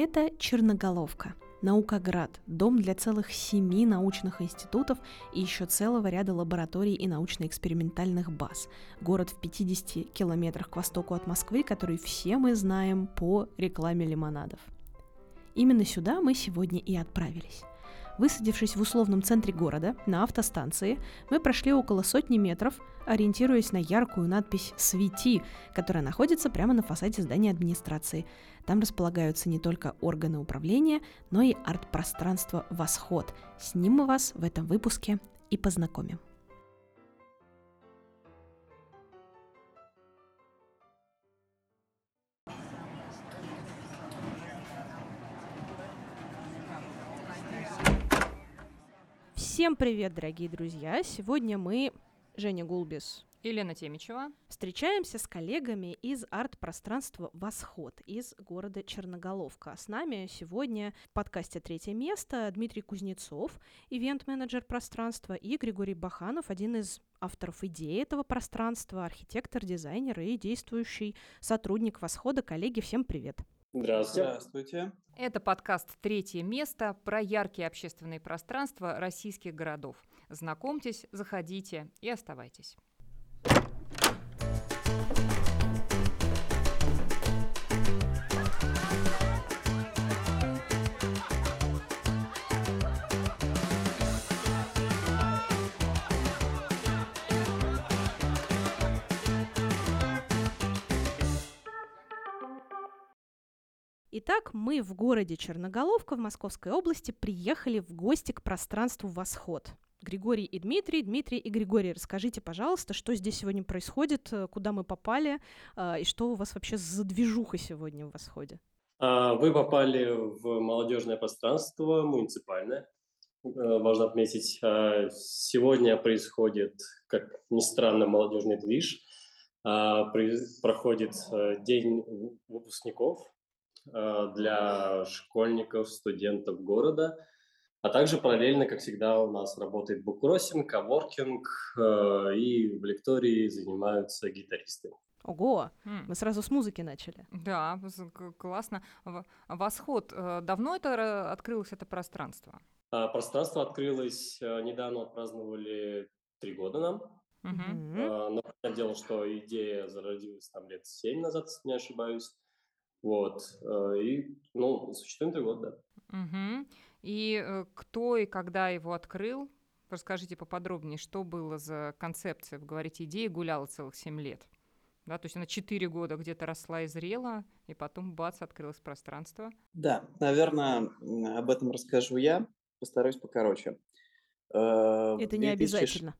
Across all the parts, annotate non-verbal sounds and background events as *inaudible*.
Это Черноголовка, Наукоград, дом для целых семи научных институтов и еще целого ряда лабораторий и научно-экспериментальных баз. Город в 50 километрах к востоку от Москвы, который все мы знаем по рекламе лимонадов. Именно сюда мы сегодня и отправились. Высадившись в условном центре города, на автостанции, мы прошли около сотни метров, ориентируясь на яркую надпись «Свети», которая находится прямо на фасаде здания администрации. Там располагаются не только органы управления, но и арт-пространство «Восход». С ним мы вас в этом выпуске и познакомим. Всем привет, дорогие друзья! Сегодня мы, Женя Гулбис, Елена Темичева. Встречаемся с коллегами из арт-пространства «Восход» из города Черноголовка. С нами сегодня в подкасте «Третье место» Дмитрий Кузнецов, ивент-менеджер пространства, и Григорий Баханов, один из авторов идеи этого пространства, архитектор, дизайнер и действующий сотрудник «Восхода». Коллеги, всем привет! Здравствуйте. Здравствуйте. Это подкаст «Третье место» про яркие общественные пространства российских городов. Знакомьтесь, заходите и оставайтесь. Итак, мы в городе Черноголовка в Московской области приехали в гости к пространству «Восход». Григорий и Дмитрий. Дмитрий и Григорий, расскажите, пожалуйста, что здесь сегодня происходит, э, куда мы попали, э, и что у вас вообще за движуха сегодня в «Восходе»? А, вы попали в молодежное пространство муниципальное. Э, важно отметить, а, сегодня происходит, как ни странно, молодежный движ. А, проходит день выпускников для школьников, студентов города – а также параллельно, как всегда, у нас работает буккроссинг, коворкинг, э, и в лектории занимаются гитаристы. Ого, mm. мы сразу с музыки начали. Да, классно. Восход. Э, давно это открылось это пространство? А, пространство открылось э, недавно, отпраздновали три года нам. Mm-hmm. Но понятное дело, что идея зародилась там лет семь назад, если не ошибаюсь. Вот. И, ну, существует три года, да. Угу. И э, кто и когда его открыл? Расскажите поподробнее, что было за концепция? Вы говорите, идея гуляла целых 7 лет. Да, то есть она 4 года где-то росла и зрела, и потом, бац, открылось пространство. Да, наверное, об этом расскажу я. Постараюсь покороче. Э, Это не обязательно.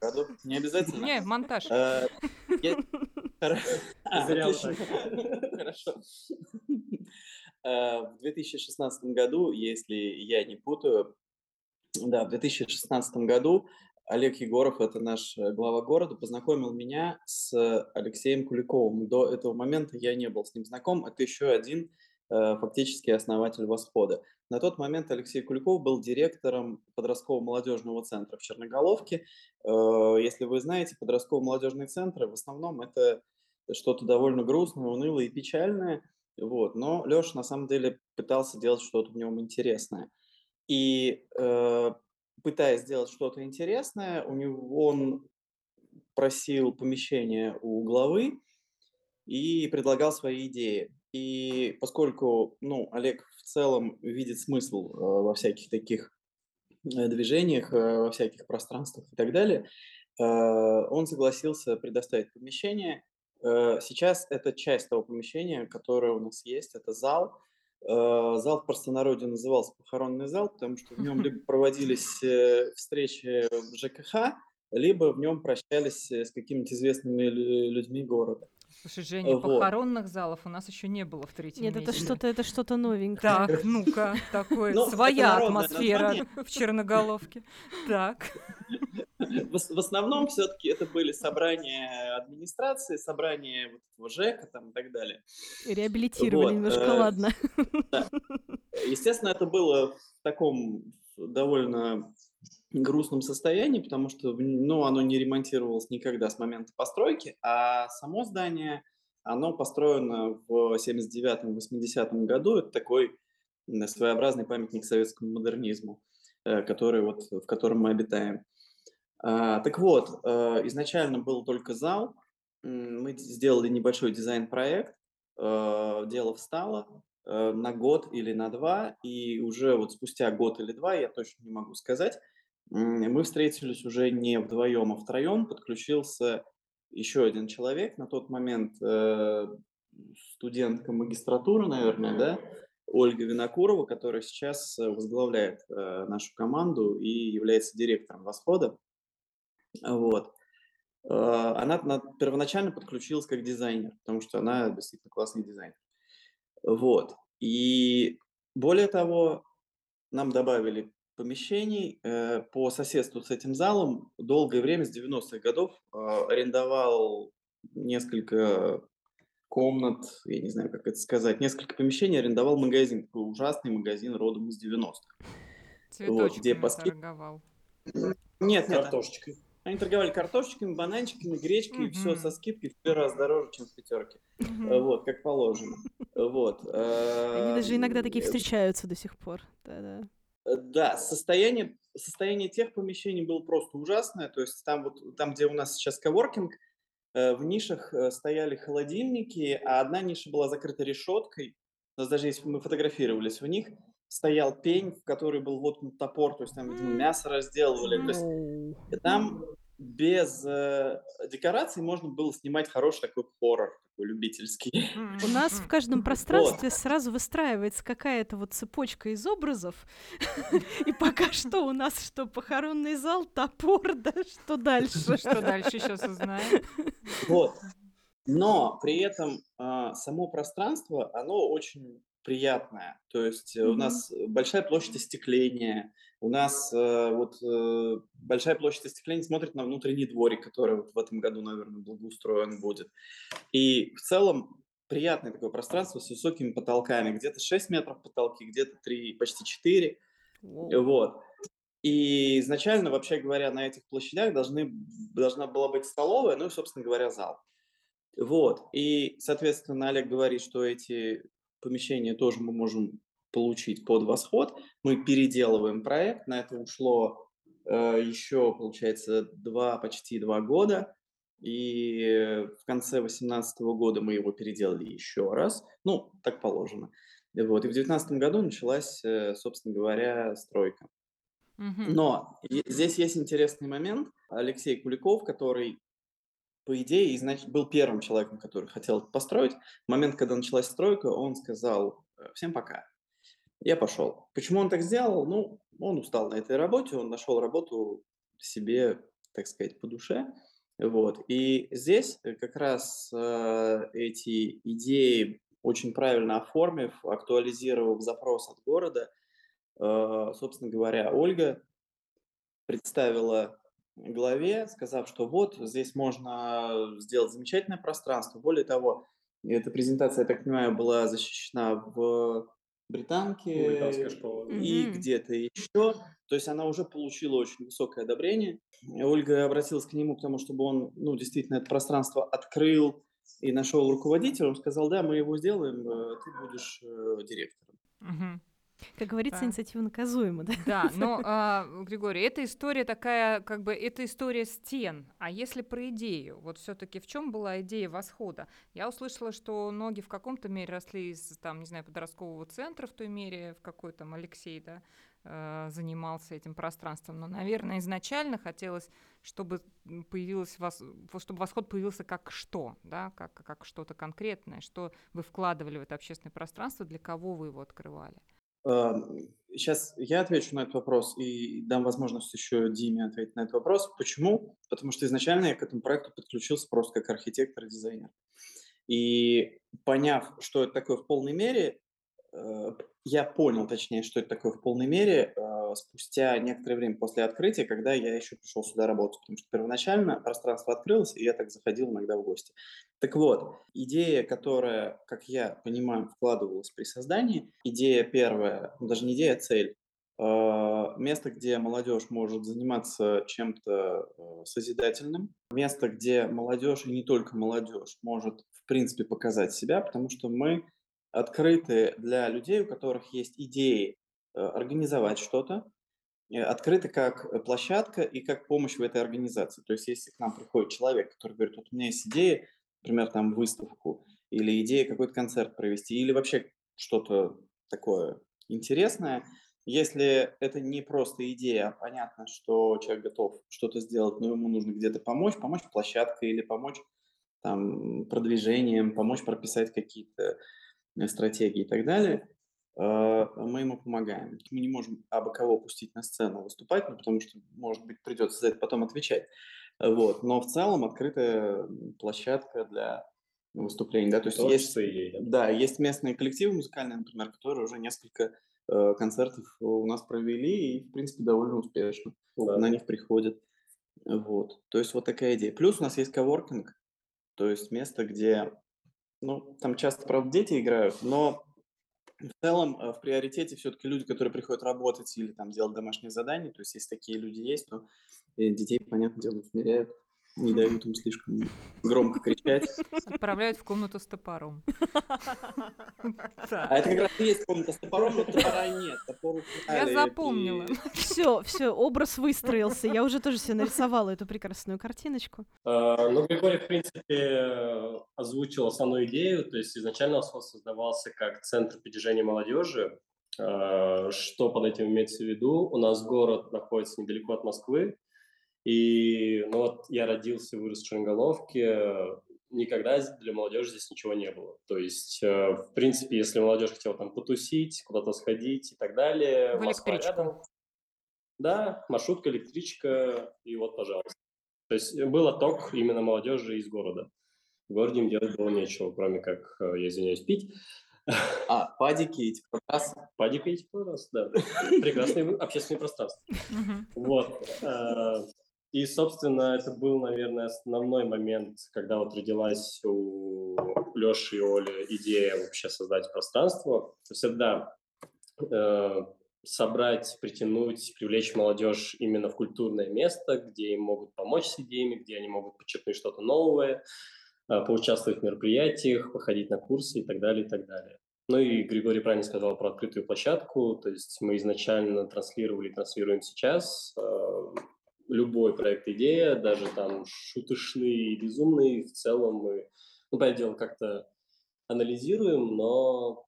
Году... Не обязательно? Не, монтаж. Э, *laughs* Хорошо. Э, *laughs* в 2016 году, если я не путаю, да, в 2016 году Олег Егоров, это наш э, глава города, познакомил меня с Алексеем Куликовым. До этого момента я не был с ним знаком. Это еще один э, фактически основатель «Восхода». На тот момент Алексей Куликов был директором подросткового молодежного центра в Черноголовке. Если вы знаете, подростковые молодежные центры в основном это что-то довольно грустное, унылое и печальное – вот. Но Леша на самом деле пытался делать что-то в нем интересное. И э, пытаясь сделать что-то интересное, у него он просил помещение у главы и предлагал свои идеи. И поскольку ну, Олег в целом видит смысл э, во всяких таких э, движениях, э, во всяких пространствах и так далее, э, он согласился предоставить помещение, сейчас это часть того помещения, которое у нас есть, это зал. Э, зал в простонародье назывался похоронный зал, потому что в нем либо *laughs* проводились э, встречи в ЖКХ, либо в нем прощались с какими-то известными людьми города. Слушай, Женя, вот. похоронных залов у нас еще не было в третьем Нет, месте. это что-то, это что-то новенькое. Так, ну-ка, *laughs* такое, ну, своя атмосфера в Черноголовке. Так. *laughs* В, основном все-таки это были собрания администрации, собрания вот этого ЖЭКа там и так далее. Реабилитировали немножко, э, ладно. Естественно, это было в таком довольно грустном состоянии, потому что ну, оно не ремонтировалось никогда с момента постройки, а само здание, оно построено в 79-80 году. Это такой своеобразный памятник советскому модернизму, э, который вот, в котором мы обитаем. А, так вот, э, изначально был только зал. Мы сделали небольшой дизайн-проект. Э, дело встало на год или на два, и уже вот спустя год или два, я точно не могу сказать, мы встретились уже не вдвоем, а втроем. Подключился еще один человек, на тот момент э, студентка магистратуры, наверное, да, Ольга Винокурова, которая сейчас э, возглавляет э, нашу команду и является директором «Восхода». Вот. Э, она, она первоначально подключилась как дизайнер, потому что она действительно классный дизайнер. Вот. И более того, нам добавили помещений э, по соседству с этим залом долгое время, с 90-х годов, э, арендовал несколько комнат, я не знаю, как это сказать, несколько помещений арендовал магазин, такой ужасный магазин родом из 90-х. Вот, где по скид... торговал. Нет, нет. Картошечкой. Они торговали картошечками, бананчиками, гречкой, mm-hmm. все со скидкой в три раза дороже, чем в пятерке. Mm-hmm. Вот, как положено. Вот. Они даже иногда такие встречаются до сих пор. Да-да. Э, да, состояние, состояние тех помещений было просто ужасное. То есть там, вот, там где у нас сейчас коворкинг, э, в нишах э, стояли холодильники, а одна ниша была закрыта решеткой. У нас даже если мы фотографировались в них, стоял пень, в который был воткнут топор, то есть там, видимо, мясо разделывали. То есть там без э, декораций можно было снимать хороший такой хоррор, такой любительский. У нас в каждом пространстве вот. сразу выстраивается какая-то вот цепочка из образов. *laughs* И пока что у нас что, похоронный зал, топор, да, что дальше? Что дальше, сейчас узнаем. Вот. Но при этом э, само пространство, оно очень приятное. То есть mm-hmm. у нас большая площадь остекления, у нас э, вот э, большая площадь остекления смотрит на внутренний дворик, который вот в этом году, наверное, благоустроен будет. И в целом приятное такое пространство с высокими потолками. Где-то 6 метров потолки, где-то 3, почти 4. Wow. Вот. И изначально, вообще говоря, на этих площадях должны, должна была быть столовая, ну и, собственно говоря, зал. Вот. И, соответственно, Олег говорит, что эти помещения тоже мы можем получить под восход. Мы переделываем проект, на это ушло э, еще, получается, два, почти два года. И в конце 2018 года мы его переделали еще раз. Ну, так положено. Вот. И в 2019 году началась, э, собственно говоря, стройка. Но здесь есть интересный момент. Алексей Куликов, который, по идее, значит, был первым человеком, который хотел построить. В момент, когда началась стройка, он сказал «Э, «всем пока». Я пошел. Почему он так сделал? Ну, он устал на этой работе, он нашел работу себе, так сказать, по душе. Вот. И здесь э, как раз э, эти идеи, очень правильно оформив, актуализировав запрос от города, э, собственно говоря, Ольга представила главе, сказав, что вот здесь можно сделать замечательное пространство. Более того, эта презентация, я так понимаю, была защищена в британки Британская школа. и mm-hmm. где-то еще. То есть она уже получила очень высокое одобрение. Ольга обратилась к нему к тому, чтобы он, ну, действительно это пространство открыл и нашел руководителя. Он сказал, да, мы его сделаем, э, ты будешь э, директором. Mm-hmm. Как говорится, да. инициатива наказуема, да? Да, *laughs* но, а, Григорий, эта история такая, как бы, это история стен. А если про идею, вот все таки в чем была идея восхода? Я услышала, что ноги в каком-то мере росли из, там, не знаю, подросткового центра в той мере, в какой там Алексей, да, э, занимался этим пространством. Но, наверное, изначально хотелось, чтобы появилось вас, чтобы восход появился как что, да, как, как что-то конкретное, что вы вкладывали в это общественное пространство, для кого вы его открывали. Сейчас я отвечу на этот вопрос и дам возможность еще Диме ответить на этот вопрос. Почему? Потому что изначально я к этому проекту подключился просто как архитектор и дизайнер. И поняв, что это такое в полной мере, я понял, точнее, что это такое в полной мере э, спустя некоторое время после открытия, когда я еще пришел сюда работать, потому что первоначально пространство открылось, и я так заходил иногда в гости. Так вот, идея, которая, как я понимаю, вкладывалась при создании, идея первая, ну, даже не идея, а цель, э, место, где молодежь может заниматься чем-то э, созидательным, место, где молодежь и не только молодежь может, в принципе, показать себя, потому что мы открыты для людей, у которых есть идеи э, организовать что-то, открыты как площадка и как помощь в этой организации. То есть если к нам приходит человек, который говорит, вот у меня есть идея, например, там выставку, или идея какой-то концерт провести, или вообще что-то такое интересное, если это не просто идея, а понятно, что человек готов что-то сделать, но ему нужно где-то помочь, помочь площадкой или помочь там, продвижением, помочь прописать какие-то э, стратегии и так далее, э, мы ему помогаем. Мы не можем абы кого пустить на сцену выступать, ну, потому что, может быть, придется за это потом отвечать. Вот. Но в целом открытая площадка для выступлений. Да? То есть есть, идей, да? да, есть местные коллективы музыкальные, например, которые уже несколько э, концертов у нас провели и, в принципе, довольно успешно. Да. На них приходят. Вот. То есть вот такая идея. Плюс у нас есть коворкинг, то есть место, где, ну, там часто, правда, дети играют, но в целом э, в приоритете все-таки люди, которые приходят работать или там делать домашние задания, то есть если такие люди есть, то детей, понятное дело, усмиряют не дают им слишком громко кричать. Отправляют в комнату с топором. А это как раз и есть комната с топором, но топора нет. Я запомнила. Все, все, образ выстроился. Я уже тоже себе нарисовала эту прекрасную картиночку. А, ну, Григорий, в принципе, озвучил основную идею. То есть изначально он создавался как центр притяжения молодежи. А, что под этим имеется в виду? У нас город находится недалеко от Москвы, и ну вот я родился, вырос в Шанголовке, никогда для молодежи здесь ничего не было. То есть, э, в принципе, если молодежь хотела там потусить, куда-то сходить и так далее, в электричку. Рядом, да, маршрутка, электричка, и вот, пожалуйста. То есть был ток именно молодежи из города. В городе им делать было нечего, кроме как, э, я извиняюсь, пить. А, падики и типа раз. Падики и типа раз, да. *laughs* Прекрасное общественное пространство. Вот. И, собственно, это был, наверное, основной момент, когда вот родилась у Леши и Оли идея вообще создать пространство. То есть это, э, собрать, притянуть, привлечь молодежь именно в культурное место, где им могут помочь с идеями, где они могут подчеркнуть что-то новое, э, поучаствовать в мероприятиях, походить на курсы и так далее, и так далее. Ну и Григорий правильно сказал про открытую площадку, то есть мы изначально транслировали, транслируем сейчас э, любой проект идея, даже там шуточный и безумный, в целом мы, ну, понятное дело, как-то анализируем, но,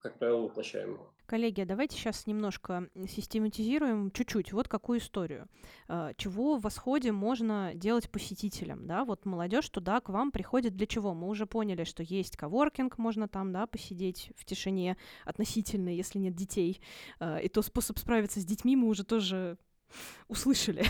как правило, воплощаем. Коллеги, а давайте сейчас немножко систематизируем чуть-чуть вот какую историю. А, чего в восходе можно делать посетителям, да? Вот молодежь туда к вам приходит для чего? Мы уже поняли, что есть коворкинг, можно там, да, посидеть в тишине относительно, если нет детей. А, и то способ справиться с детьми мы уже тоже *laughs* услышали.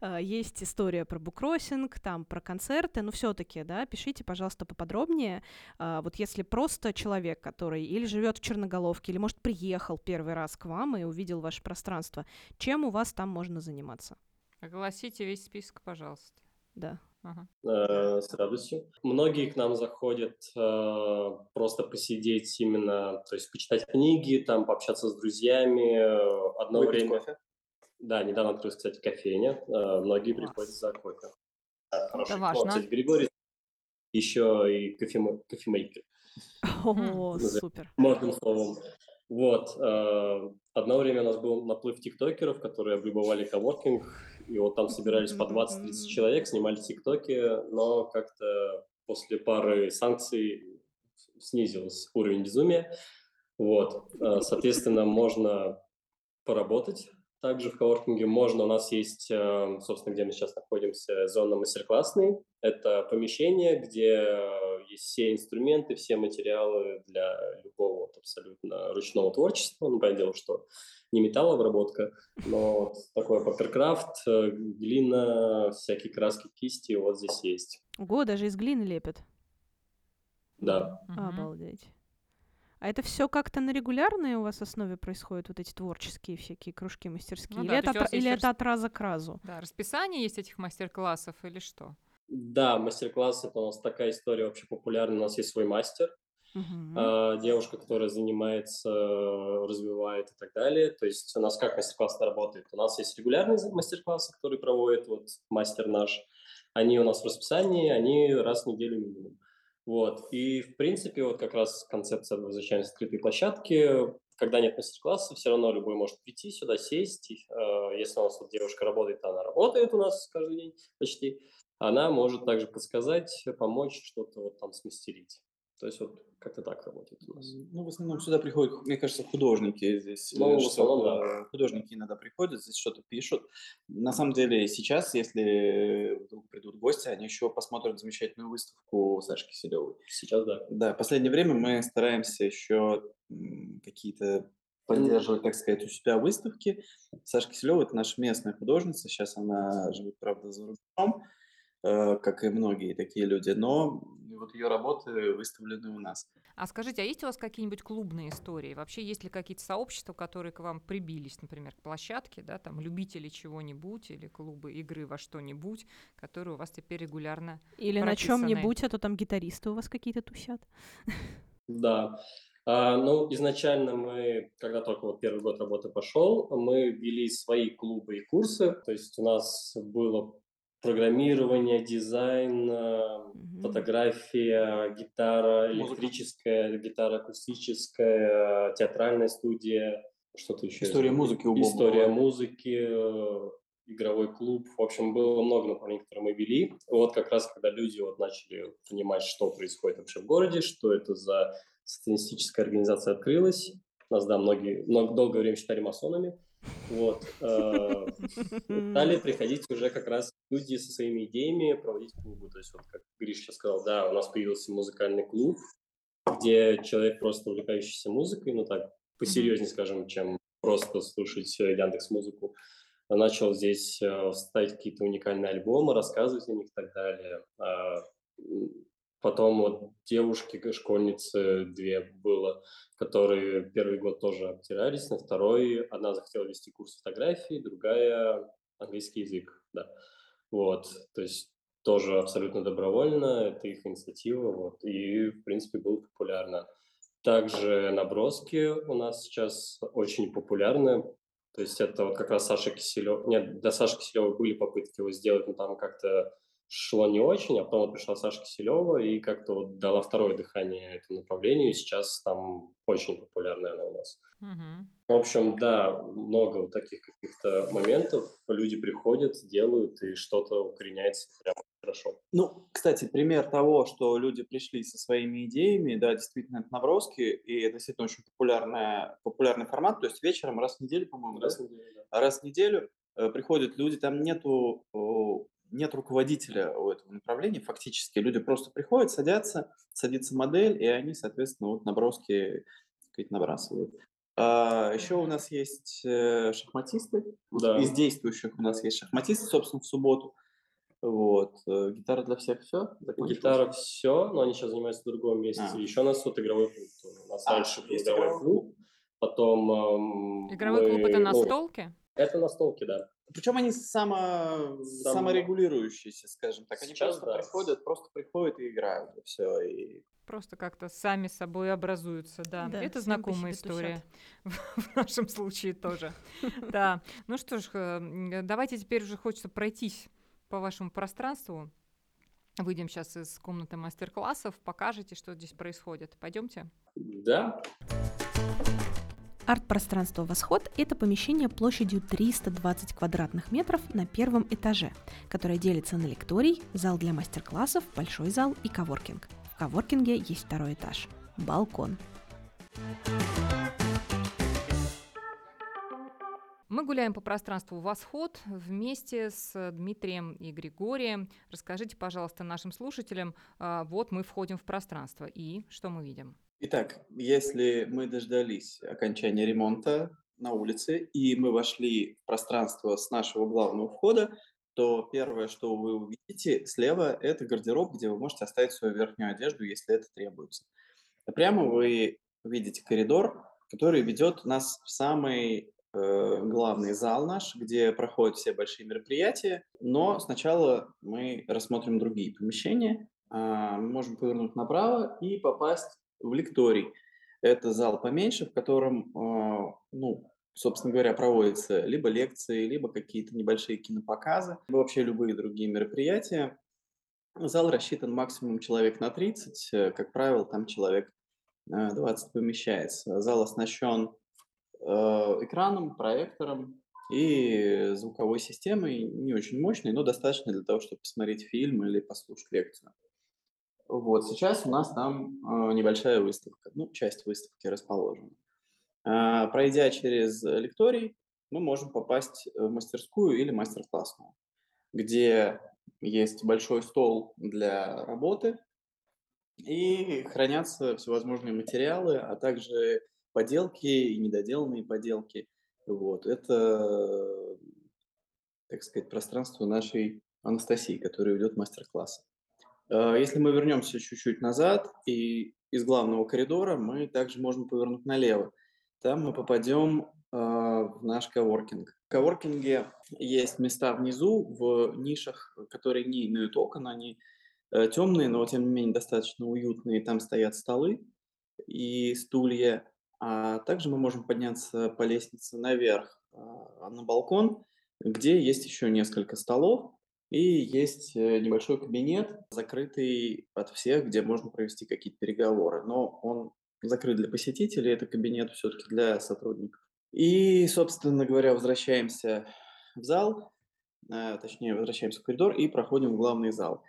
А, есть история про буккроссинг, там про концерты, но все-таки, да, пишите, пожалуйста, поподробнее. А, вот если просто человек, который или живет в Черноголовке, или, может, приехал первый раз к вам и увидел ваше пространство, чем у вас там можно заниматься? Огласите весь список, пожалуйста. Да. Ага. Э, с радостью. Многие к нам заходят э, просто посидеть именно, то есть почитать книги, там пообщаться с друзьями. Одно Выпить время. Кофе. Да, недавно открылась, кстати, кофейня. Э, многие Класс. приходят за кофе. Это важно. кстати, Григорий еще и кофе, кофемейкер. О, супер. Модным словом. Вот. Э, одно время у нас был наплыв тиктокеров, которые облюбовали коворкинг, и вот там собирались по 20-30 человек, снимали тиктоки, но как-то после пары санкций снизился уровень безумия. Вот. Э, соответственно, можно поработать также в коворкинге можно, у нас есть, э, собственно, где мы сейчас находимся, зона мастер-классный. Это помещение, где есть все инструменты, все материалы для любого вот, абсолютно ручного творчества. Ну, понятное дело, что не металлообработка, но вот такой паперкрафт, э, глина, всякие краски, кисти вот здесь есть. Ого, даже из глины лепят? Да. Обалдеть. А это все как-то на регулярной у вас основе происходит, вот эти творческие всякие кружки мастерские? Ну, или да, это, от, или это от раза к разу? Да, расписание есть этих мастер-классов или что? Да, мастер-класс это у нас такая история вообще популярная. У нас есть свой мастер. А, девушка, которая занимается, развивает и так далее. То есть у нас как мастер-класс работает? У нас есть регулярные мастер-классы, которые проводит вот мастер наш. Они у нас в расписании, они раз в неделю минимум. Вот. И, в принципе, вот как раз концепция возвращаемся к открытой площадке. Когда нет мастер-класса, все равно любой может прийти сюда, сесть. Э, если у нас вот девушка работает, она работает у нас каждый день почти. Она может также подсказать, помочь что-то вот там смастерить. То есть вот как-то так работает у нас. Ну, в основном сюда приходят, мне кажется, художники здесь. Ну, э, основном, да. Художники иногда приходят, здесь что-то пишут. На самом деле сейчас, если вдруг придут гости, они еще посмотрят замечательную выставку Саши Киселевой. Сейчас да. Да, в последнее время мы стараемся еще какие-то поддерживать, так сказать, у себя выставки. Саша Киселева – это наша местная художница. Сейчас она живет, правда, за рубежом, как и многие такие люди, но вот ее работы выставлены у нас. А скажите, а есть у вас какие-нибудь клубные истории? Вообще, есть ли какие-то сообщества, которые к вам прибились, например, к площадке, да, там любители чего-нибудь или клубы игры во что-нибудь, которые у вас теперь регулярно Или на прописаны. чем-нибудь, а то там гитаристы у вас какие-то тусят. Да. А, ну, изначально мы, когда только вот первый год работы пошел, мы вели свои клубы и курсы. То есть у нас было программирование, дизайн, э, Мгм. фотография, гитара Музыка. электрическая, гитара акустическая, театральная студия, что-то еще. История музыки у Боба История была. музыки, э, игровой клуб. В общем, было много направлений, которые мы вели. Вот как раз, когда люди вот начали понимать, что происходит вообще в городе, что это за сатанистическая организация открылась. Нас, да, многие много, долгое время считали масонами. Вот. э, Стали приходить уже как раз люди со своими идеями проводить клубы. То есть, вот как Гриш сейчас сказал, да, у нас появился музыкальный клуб, где человек просто увлекающийся музыкой, ну так, посерьезнее, скажем, чем просто слушать Яндекс музыку, начал здесь э, ставить какие-то уникальные альбомы, рассказывать о них и так далее. Потом вот девушки, школьницы две было, которые первый год тоже обтирались, на второй одна захотела вести курс фотографии, другая английский язык, да. Вот, то есть тоже абсолютно добровольно, это их инициатива, вот, и, в принципе, было популярно. Также наброски у нас сейчас очень популярны, то есть это вот как раз Саша Киселев, нет, до Саши Киселева были попытки его сделать, но там как-то шло не очень, а потом вот пришла Саша Киселева и как-то вот дала второе дыхание этому направлению, и сейчас там очень популярная она у нас. Мгм. В общем, да, много вот таких каких-то моментов. Люди приходят, делают, и что-то укореняется прям хорошо. Ну, кстати, пример того, что люди пришли со своими идеями, да, действительно, это наброски, и это действительно очень популярная, популярный формат, то есть вечером раз в неделю, по-моему, да? Раз в неделю, да. Раз в неделю э, приходят люди, там нету, нет руководителя у этого направления фактически, люди просто приходят, садятся, садится модель, и они, соответственно, вот наброски сказать, набрасывают. А, еще у нас есть э, шахматисты, Да. из действующих у нас есть шахматисты, собственно, в субботу. Вот. э, Гитара для всех все? Гитара все, но они сейчас занимаются в другом месте. А. Еще у нас вот игровой клуб. У нас А, раньше был игровой клуб, потом... эм, Игровой клуб мы, это ну, настолки? Это настолки, да. Причем они само, Само- саморегулирующиеся, скажем так. Они Сейчас просто да. приходят, просто приходят и играют, и все. И... Просто как-то сами собой образуются, да. Да, это знакомая история. *laughs* В нашем случае тоже. *laughs* Да. Ну что ж, э, давайте теперь уже хочется пройтись по вашему пространству. Выйдем сейчас из комнаты мастер-классов, покажете, что здесь происходит. Пойдемте. Да, Арт-пространство «Восход» — это помещение площадью 320 квадратных метров на первом этаже, которое делится на лекторий, зал для мастер-классов, большой зал и коворкинг. В коворкинге есть второй этаж — балкон. Мы гуляем по пространству «Восход» вместе с Дмитрием и Григорием. Расскажите, пожалуйста, нашим слушателям, а, вот мы входим в пространство, и что мы видим? Итак, если мы дождались окончания ремонта на улице, и мы вошли в пространство с нашего главного входа, то первое, что вы увидите слева, это гардероб, где вы можете оставить свою верхнюю одежду, если это требуется. Прямо вы видите коридор, который ведет нас в самый э, главный зал наш, где проходят все большие мероприятия. Но сначала мы рассмотрим другие помещения. А, мы можем повернуть направо и попасть в лекторий. Это зал поменьше, в котором, а, ну, собственно говоря, проводятся либо лекции, либо какие-то небольшие кинопоказы, либо вообще любые другие мероприятия. Зал рассчитан максимум человек на 30, э, как правило, там человек 20 э, помещается. Зал оснащен э, экраном, проектором и звуковой системой, не очень мощной, но достаточно для того, чтобы посмотреть фильм или послушать лекцию. Вот, сейчас у нас там небольшая выставка, ну, часть выставки расположена. Пройдя через лекторий, мы можем попасть в мастерскую или мастер-классную, где есть большой стол для работы, и хранятся всевозможные материалы, а также поделки и недоделанные поделки. Вот. Это, так сказать, пространство нашей Анастасии, которая ведет мастер-классы. А, если мы вернемся чуть-чуть назад и из главного коридора, мы также можем повернуть налево. Там мы попадем а, в наш коворкинг. В коворкинге есть места внизу в нишах, которые не имеют окон, они э, темные, но тем не менее достаточно уютные. Там стоят столы и стулья. А также мы можем подняться по лестнице наверх на балкон, где есть еще несколько столов и есть э, небольшой кабинет, закрытый от всех, где можно провести какие-то переговоры. Но он закрыт для посетителей, это кабинет все-таки для сотрудников. И, собственно говоря, возвращаемся в зал, э, точнее, возвращаемся в коридор и проходим в главный зал.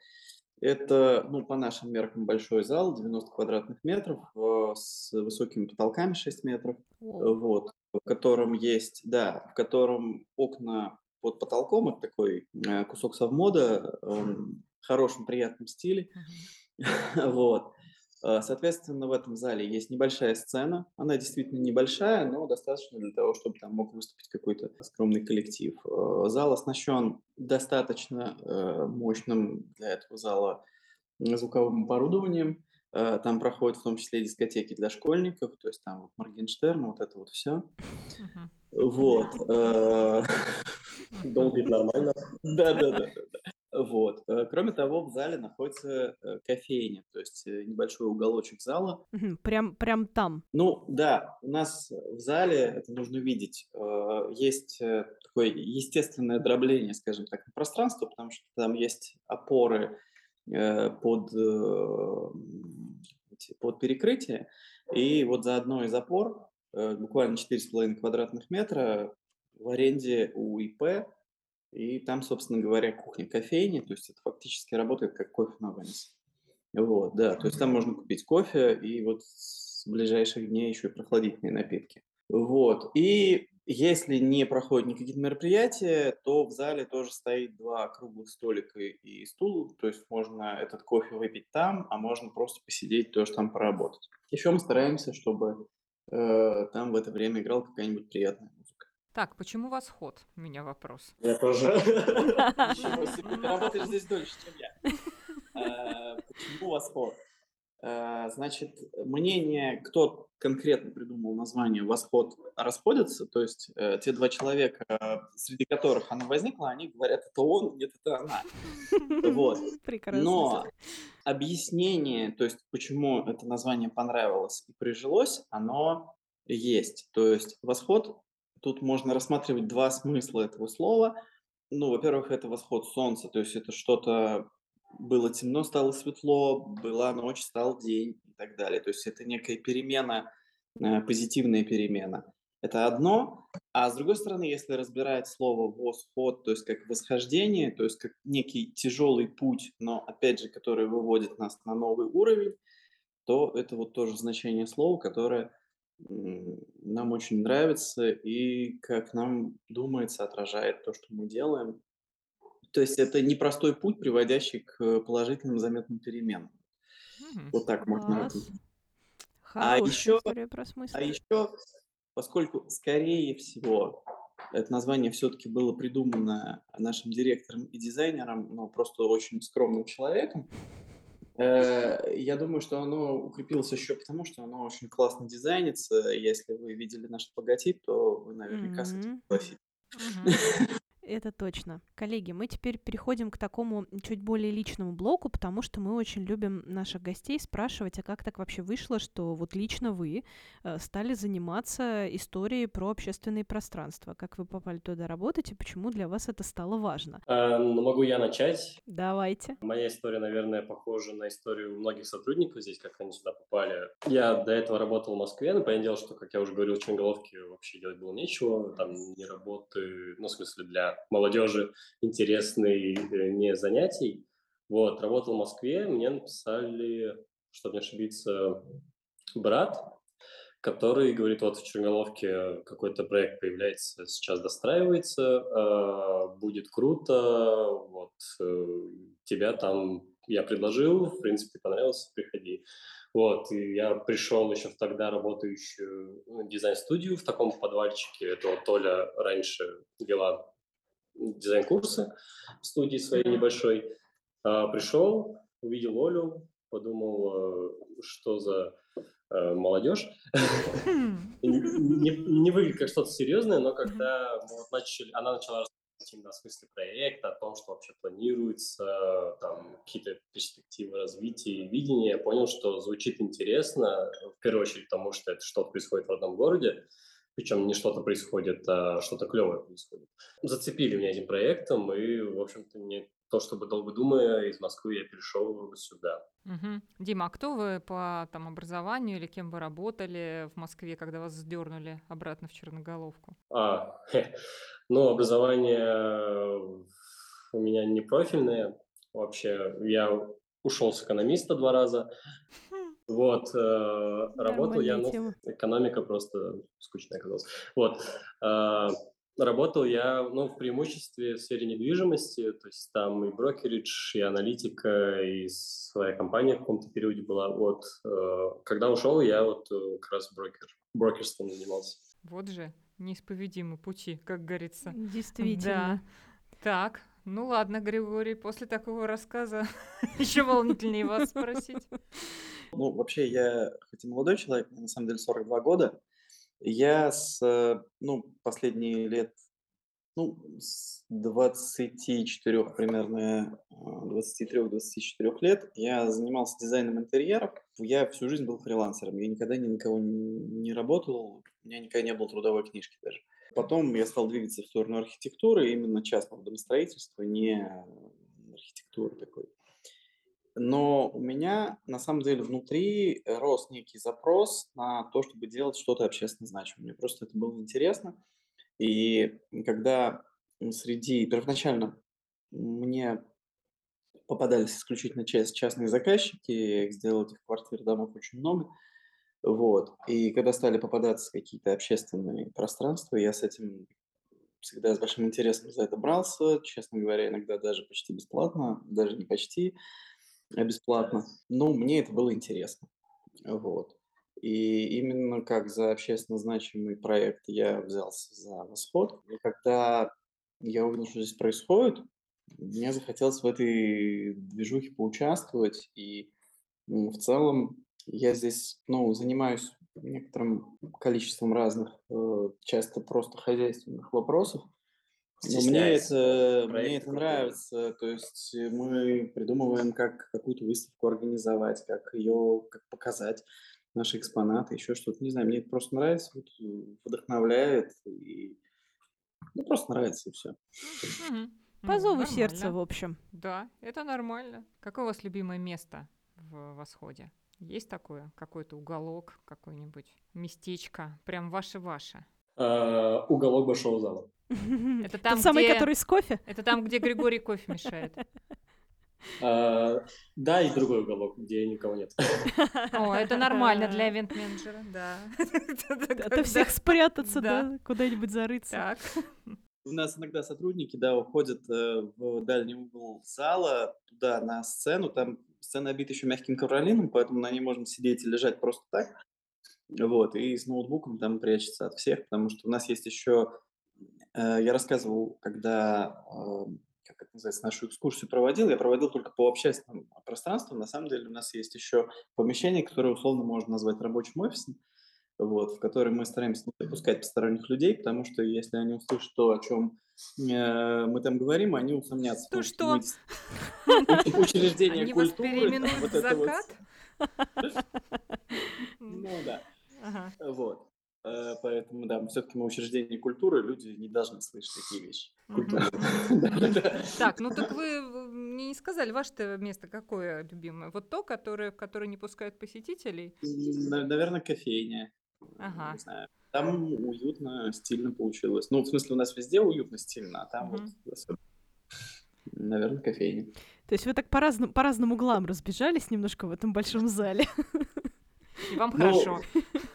Это, ну, по нашим меркам, большой зал, 90 квадратных метров, э, с высокими потолками 6 метров, вот, в котором есть, да, в котором окна под потолком, это такой э, кусок совмода, в хорошем, приятном стиле, uh-huh. *laughs* вот. Э, соответственно, в этом зале есть небольшая сцена. Она действительно небольшая, но достаточно для того, чтобы там мог выступить какой-то скромный коллектив. Э, зал оснащен достаточно мощным для этого зала звуковым оборудованием. Там проходят в том числе дискотеки для школьников, то есть там вот Моргенштерн, вот это вот все. Вот. *laughs* Долбит нормально. Да, да, да. Вот. Э, кроме того, в зале находится э, кофейня, то есть э, небольшой уголочек зала. Прям, прям там. Ну да, у нас в зале, это нужно видеть, есть такое естественное дробление, скажем так, пространства, потому что там есть опоры под, под перекрытие, и вот за одной из опор, буквально 4,5 квадратных метра, в аренде у ИП и там, собственно говоря, кухня-кофейня, то есть это фактически работает как кофе на. Вот, да, то есть там можно купить кофе и вот с ближайших дней еще и прохладительные напитки. Вот, и если не проходят никакие мероприятия, то в зале тоже стоит два круглых столика и стул, то есть можно этот кофе выпить там, а можно просто посидеть, тоже там поработать. Еще мы стараемся, чтобы э, там в это время играл какая-нибудь приятная так, почему восход? У меня вопрос. Я тоже. Ты работаешь здесь дольше, чем я. Э, почему восход? Э, значит, мнение, кто конкретно придумал название «Восход» расходятся, то есть э, те два человека, среди которых оно возникло, они говорят, это он, нет, это она. Вот. Прекрасно. Но объяснение, то есть почему это название понравилось и прижилось, оно есть. То есть «Восход» Тут можно рассматривать два смысла этого слова. Ну, во-первых, это восход солнца, то есть это что-то было темно, стало светло, была ночь, стал день и так далее. То есть это некая перемена, э, позитивная перемена. Это одно. А с другой стороны, если разбирать слово восход, то есть как восхождение, то есть как некий тяжелый путь, но опять же, который выводит нас на новый уровень, то это вот тоже значение слова, которое нам очень нравится и, как нам думается, отражает то, что мы делаем. То есть это непростой путь, приводящий к положительным заметным переменам. Мгм. Вот так можно. Класс. А еще, а еще, поскольку, скорее всего, это название все-таки было придумано нашим директором и дизайнером, но просто очень скромным человеком, Э, я думаю, что оно укрепилось еще потому, что оно очень классно дизайнится. Если вы видели наш логотип, то вы наверняка с этим согласитесь. Это точно. Коллеги, мы теперь переходим к такому чуть более личному блоку, потому что мы очень любим наших гостей спрашивать, а как так вообще вышло, что вот лично вы э, стали заниматься историей про общественные пространства? Как вы попали туда работать и почему для вас это стало важно? А, ну, могу я начать. Давайте. Моя история, наверное, похожа на историю многих сотрудников здесь, как они сюда попали. Я до этого работал в Москве, но понятное дело, что, как я уже говорил, в Черноголовке вообще делать было нечего, там не работы, ну, в смысле, для молодежи интересный э, не занятий. Вот, работал в Москве, мне написали, чтобы не ошибиться, брат, который говорит, вот в Черноголовке какой-то проект появляется, сейчас достраивается, э, будет круто, вот, э, тебя там я предложил, в принципе, понравился, приходи. Вот, и я пришел еще в тогда работающую ну, дизайн-студию в таком подвальчике. Это вот Толя раньше вела дизайн-курсы в студии своей небольшой. А, пришел, увидел Олю, подумал, э, что за э, молодежь. *laughs* не, не выглядит как что-то серьезное, но когда мы вот начали, она начала рассказывать именно о смысле проекта, о том, что вообще планируется, там какие-то перспективы развития и видения, я понял, что звучит интересно, в первую очередь потому, что это что-то происходит в родном городе, причем не что-то происходит, а что-то клевое происходит. Зацепили меня этим проектом, и, в общем-то, не то, чтобы долго думая, из Москвы я перешел сюда. Угу. Дима, а кто вы по там, образованию или кем вы работали в Москве, когда вас сдернули обратно в Черноголовку? А, ну, образование у меня не профильное. Вообще, я ушел с экономиста два раза. Вот, э, работал я, ну, тема. экономика просто скучная оказалась. Вот, э, работал я, ну, в преимуществе в сфере недвижимости, то есть там и брокеридж, и аналитика, и своя компания в каком-то периоде была. Вот, э, когда ушел, я вот э, как раз брокер, брокерством занимался. Вот же, неисповедимы пути, как говорится. Действительно. Да. Так, ну ладно, Григорий, после такого рассказа *laughs* еще волнительнее вас спросить. Ну, вообще, я хоть и молодой человек, на самом деле 42 года, я с, ну, последние лет, ну, с 24 примерно, 23-24 а, лет я занимался дизайном интерьеров. Я всю жизнь был фрилансером, я никогда ни на кого не работал, у меня никогда не было трудовой книжки даже. Потом я стал двигаться в сторону архитектуры, именно частного домостроительства, не архитектуры такой. Но у меня на самом деле внутри рос некий запрос на то, чтобы делать что-то общественно значимое. Мне просто это было интересно. И когда среди... Первоначально мне попадались исключительно частные заказчики, я их сделал этих квартир, домов очень много. Вот. И когда стали попадаться какие-то общественные пространства, я с этим всегда с большим интересом за это брался, честно говоря, иногда даже почти бесплатно, даже не почти. А бесплатно. Но мне это было интересно. Вот. И именно как за общественно значимый проект я взялся за «Восход». И когда я увидел, что здесь происходит, мне захотелось в этой движухе поучаствовать. И в целом я здесь ну, занимаюсь некоторым количеством разных, э, часто просто хозяйственных вопросов. Но мне это, мне это нравится. То есть мы придумываем, как какую-то выставку организовать, как ее как показать, наши экспонаты, еще что-то. Не знаю, мне это просто нравится, вот, вдохновляет. И... Ну, просто нравится, и все. По зову сердца, в общем. Да, это нормально. Какое у вас любимое место в восходе? Есть такое? Какой-то уголок, какое-нибудь местечко? Прям ваше-ваше? А, уголок большого зала. *laughs* Это там, Тот самый, который с кофе? Это там, где Григорий кофе мешает. А, да, и другой уголок, где никого нет. *laughs* О, это нормально для ивент-менеджера, да. *laughs* Это всех спрятаться, да, куда-нибудь зарыться. У нас иногда сотрудники, да, уходят э, в дальний угол зала, туда, на сцену, там сцена обита еще мягким ковролином, поэтому на ней можно сидеть и лежать просто так. Вот, и с ноутбуком там прячется от всех, потому что у нас есть еще Э, я рассказывал, когда, как это называется, нашу экскурсию проводил, я проводил только по общественным пространствам. На самом деле у нас есть еще помещение, которое условно можно назвать рабочим офисом. Вот, в который мы стараемся не допускать посторонних людей, потому что если они услышат то, о чем э, мы там говорим, они усомнятся. То что? мы *laughs* учреждение Они культуры. переименуют вот закат? Ну да. Ага. Вот. Э, Поэтому, да, все-таки мы учреждение культуры, люди не должны слышать такие вещи. *laughs* Так, ну так вы мне не сказали, ваше место какое любимое? Вот то, которое, в которое не пускают посетителей? На- Наверное, кофейня. Ага. Не знаю. Там уютно, стильно получилось. Ну, в смысле, у нас везде уютно, стильно, а там Мгм. вот особенно. Наверное, кофейня. То есть вы так по разным, по разным углам разбежались немножко в этом большом зале. И вам Ну, хорошо. *laughs*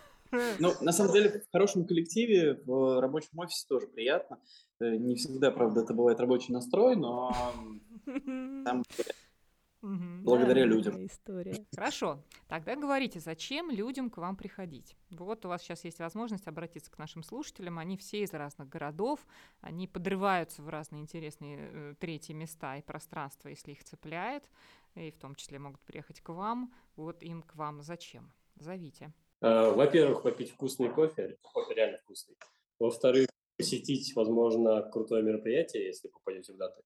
Ну, на самом деле, в хорошем коллективе, в рабочем офисе тоже приятно. Э, Не всегда, правда, это бывает рабочий настрой, но *laughs* там Мгм. благодаря Да, людям. история. Хорошо, тогда говорите, зачем людям к вам приходить? Вот у вас сейчас есть возможность обратиться к нашим слушателям. Они все из разных городов, они подрываются в разные интересные э, третьи места и пространства, если их цепляет, и в том числе могут приехать к вам. Вот им к вам зачем? Зовите. Э, Во-первых, попить вкусный кофе, кофе реально вкусный. Во-вторых, посетить, возможно, крутое мероприятие, если попадете в даты.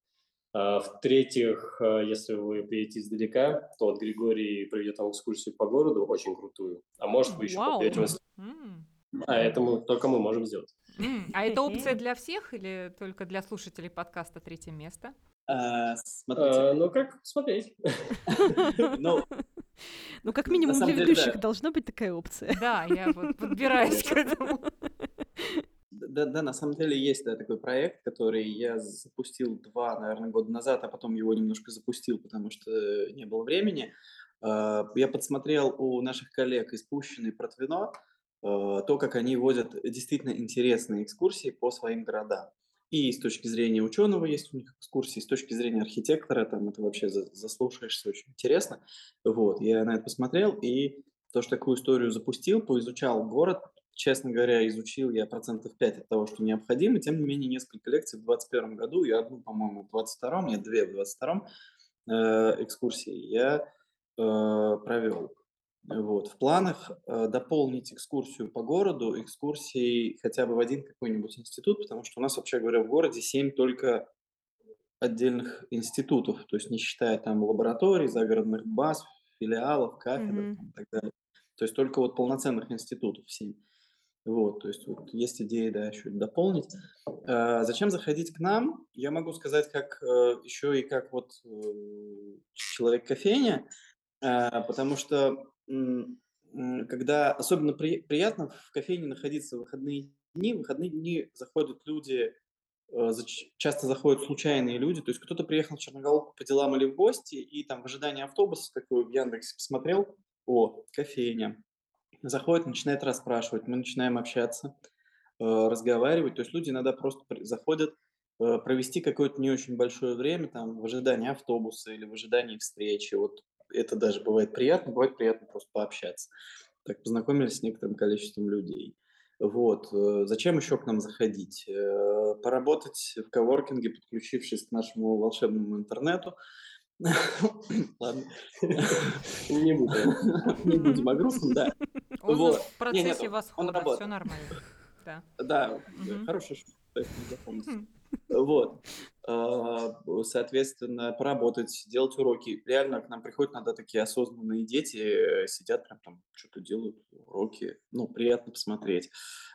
А В-третьих, э, если вы приедете издалека, то вот Григорий проведет вам экскурсию по городу, очень крутую. А может, вы еще Вау. попадете в А это мы, только мы можем сделать. А это опция для всех или только для слушателей подкаста «Третье место»? А, Смотрите, А, Ну, как смотреть? *laughs* ну, Ну, как минимум для ведущих должна быть такая опция. Да, я вот подбираюсь к этому. *laughs* Да, да, на самом деле есть да, такой проект, который я запустил два, наверное, года назад, а потом его немножко запустил, потому что не было времени. А, Я подсмотрел у наших коллег из Пущино и Протвино а, то, как они водят действительно интересные экскурсии по своим городам. И с точки зрения ученого есть у них экскурсии, с точки зрения архитектора, там это вообще за- заслушаешься, очень интересно. Вот, я на это посмотрел, и то, что такую историю запустил, поизучал город, честно говоря, изучил я процентов 5 от того, что необходимо. Тем не менее, несколько лекций в 2021 году и одну, по-моему, в 22 нет, две в 22 э, экскурсии я э, провел. Вот. В планах э, дополнить экскурсию по городу, экскурсии хотя бы в один какой-нибудь институт, потому что у нас, вообще говоря, в городе 7 только отдельных институтов, то есть не считая там лабораторий, загородных баз, филиалов, кафедр там, и так далее. То есть только вот полноценных институтов 7. Вот, то есть вот есть идея, да, еще дополнить. А, зачем заходить к нам? Я могу сказать, как э, еще и как вот э, человек-кофейня, а, потому что м, когда особенно при- приятно в кофейне находиться в выходные дни, в выходные дни заходят люди, э, часто заходят случайные люди, то есть кто-то приехал в Черноголовку по делам или в гости, и там в ожидании автобуса, такой в Яндексе посмотрел, о, кофейня, заходит, начинает расспрашивать, мы начинаем общаться, э, разговаривать, то есть люди иногда просто заходят э, провести какое-то не очень большое время там в ожидании автобуса или в ожидании встречи, вот это даже бывает приятно, бывает приятно просто пообщаться. Так познакомились с некоторым количеством людей. Вот. э, Зачем еще к нам заходить? Поработать в коворкинге, подключившись к нашему волшебному интернету. Ладно. Не буду. Не будем о грустном, да. Он Вот. в Не, нет, процессе он восхода, все нормально. Да. Да, Мгм. хорошая шутка. Хм. Вот. А, Соответственно, поработать, сделать уроки. Реально к нам приходят иногда такие осознанные дети, э, сидят прям там, что-то делают, уроки. Ну, приятно посмотреть.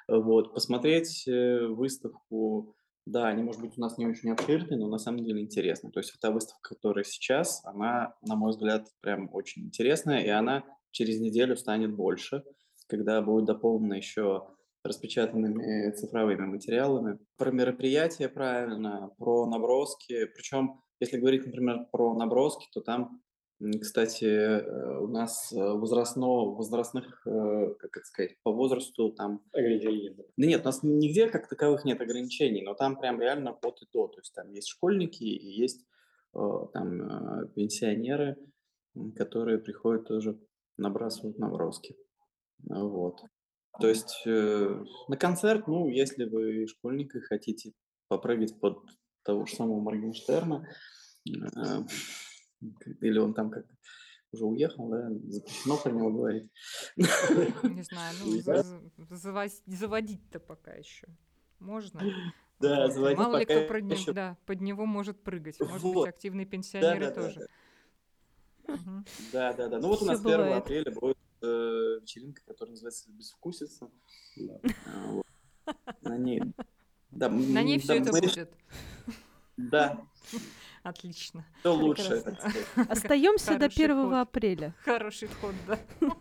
Вот. Посмотреть э, выставку, да, они, может быть, у нас не очень обширные, но на самом деле интересны. То есть та выставка, которая сейчас, она, на мой взгляд, прям очень интересная, и она через неделю станет больше, когда будет дополнена еще распечатанными цифровыми материалами. Про мероприятия правильно, про наброски. Причем, если говорить, например, про наброски, то там, кстати, э, у нас э, возрастно, возрастных, э, как это сказать, по возрасту там... Ограничений нет. Да нет, у нас нигде как таковых нет ограничений, но там прям реально от и до. То есть там есть школьники и есть там пенсионеры, которые приходят тоже набрасывают наброски. Ну Вот. То есть э, на концерт, ну, если вы школьник и хотите попрыгать под того же самого Моргенштерна, э, или он там как уже уехал, да, запрещено про него говорить. Не знаю, ну, заводить-то пока еще можно. Да, заводить Мало ли кто про него, еще- да, под него может прыгать. Может быть, активные пенсионеры Да, да, да, тоже. Да, да, да. Ну вот у нас 1 бывает. апреля будет э, вечеринка, которая называется «Безвкусица». Да. А, вот. На ней, да, На ней все это будет. Да, Отлично. все сказать. *laughs* Остаемся до Хороший 1 ход. апреля. Хороший ход, да. *laughs*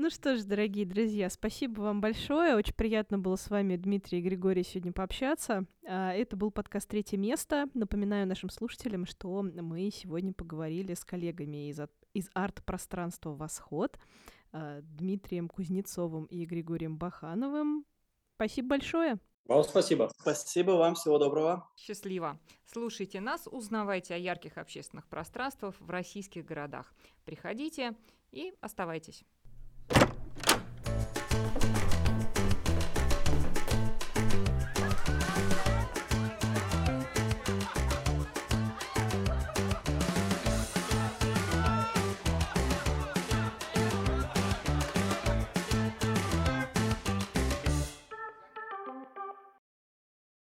Ну что ж, дорогие друзья, спасибо вам большое. Очень приятно было с вами, Дмитрий и Григорий, сегодня пообщаться. А, Это был подкаст «Третье место». Напоминаю нашим слушателям, что мы сегодня поговорили с коллегами из, от- из арт-пространства «Восход», а, Дмитрием Кузнецовым и Григорием Бахановым. Спасибо большое. Вам спасибо. Спасибо вам, всего доброго. Счастливо. Слушайте нас, узнавайте о ярких общественных пространствах в российских городах. Приходите и оставайтесь.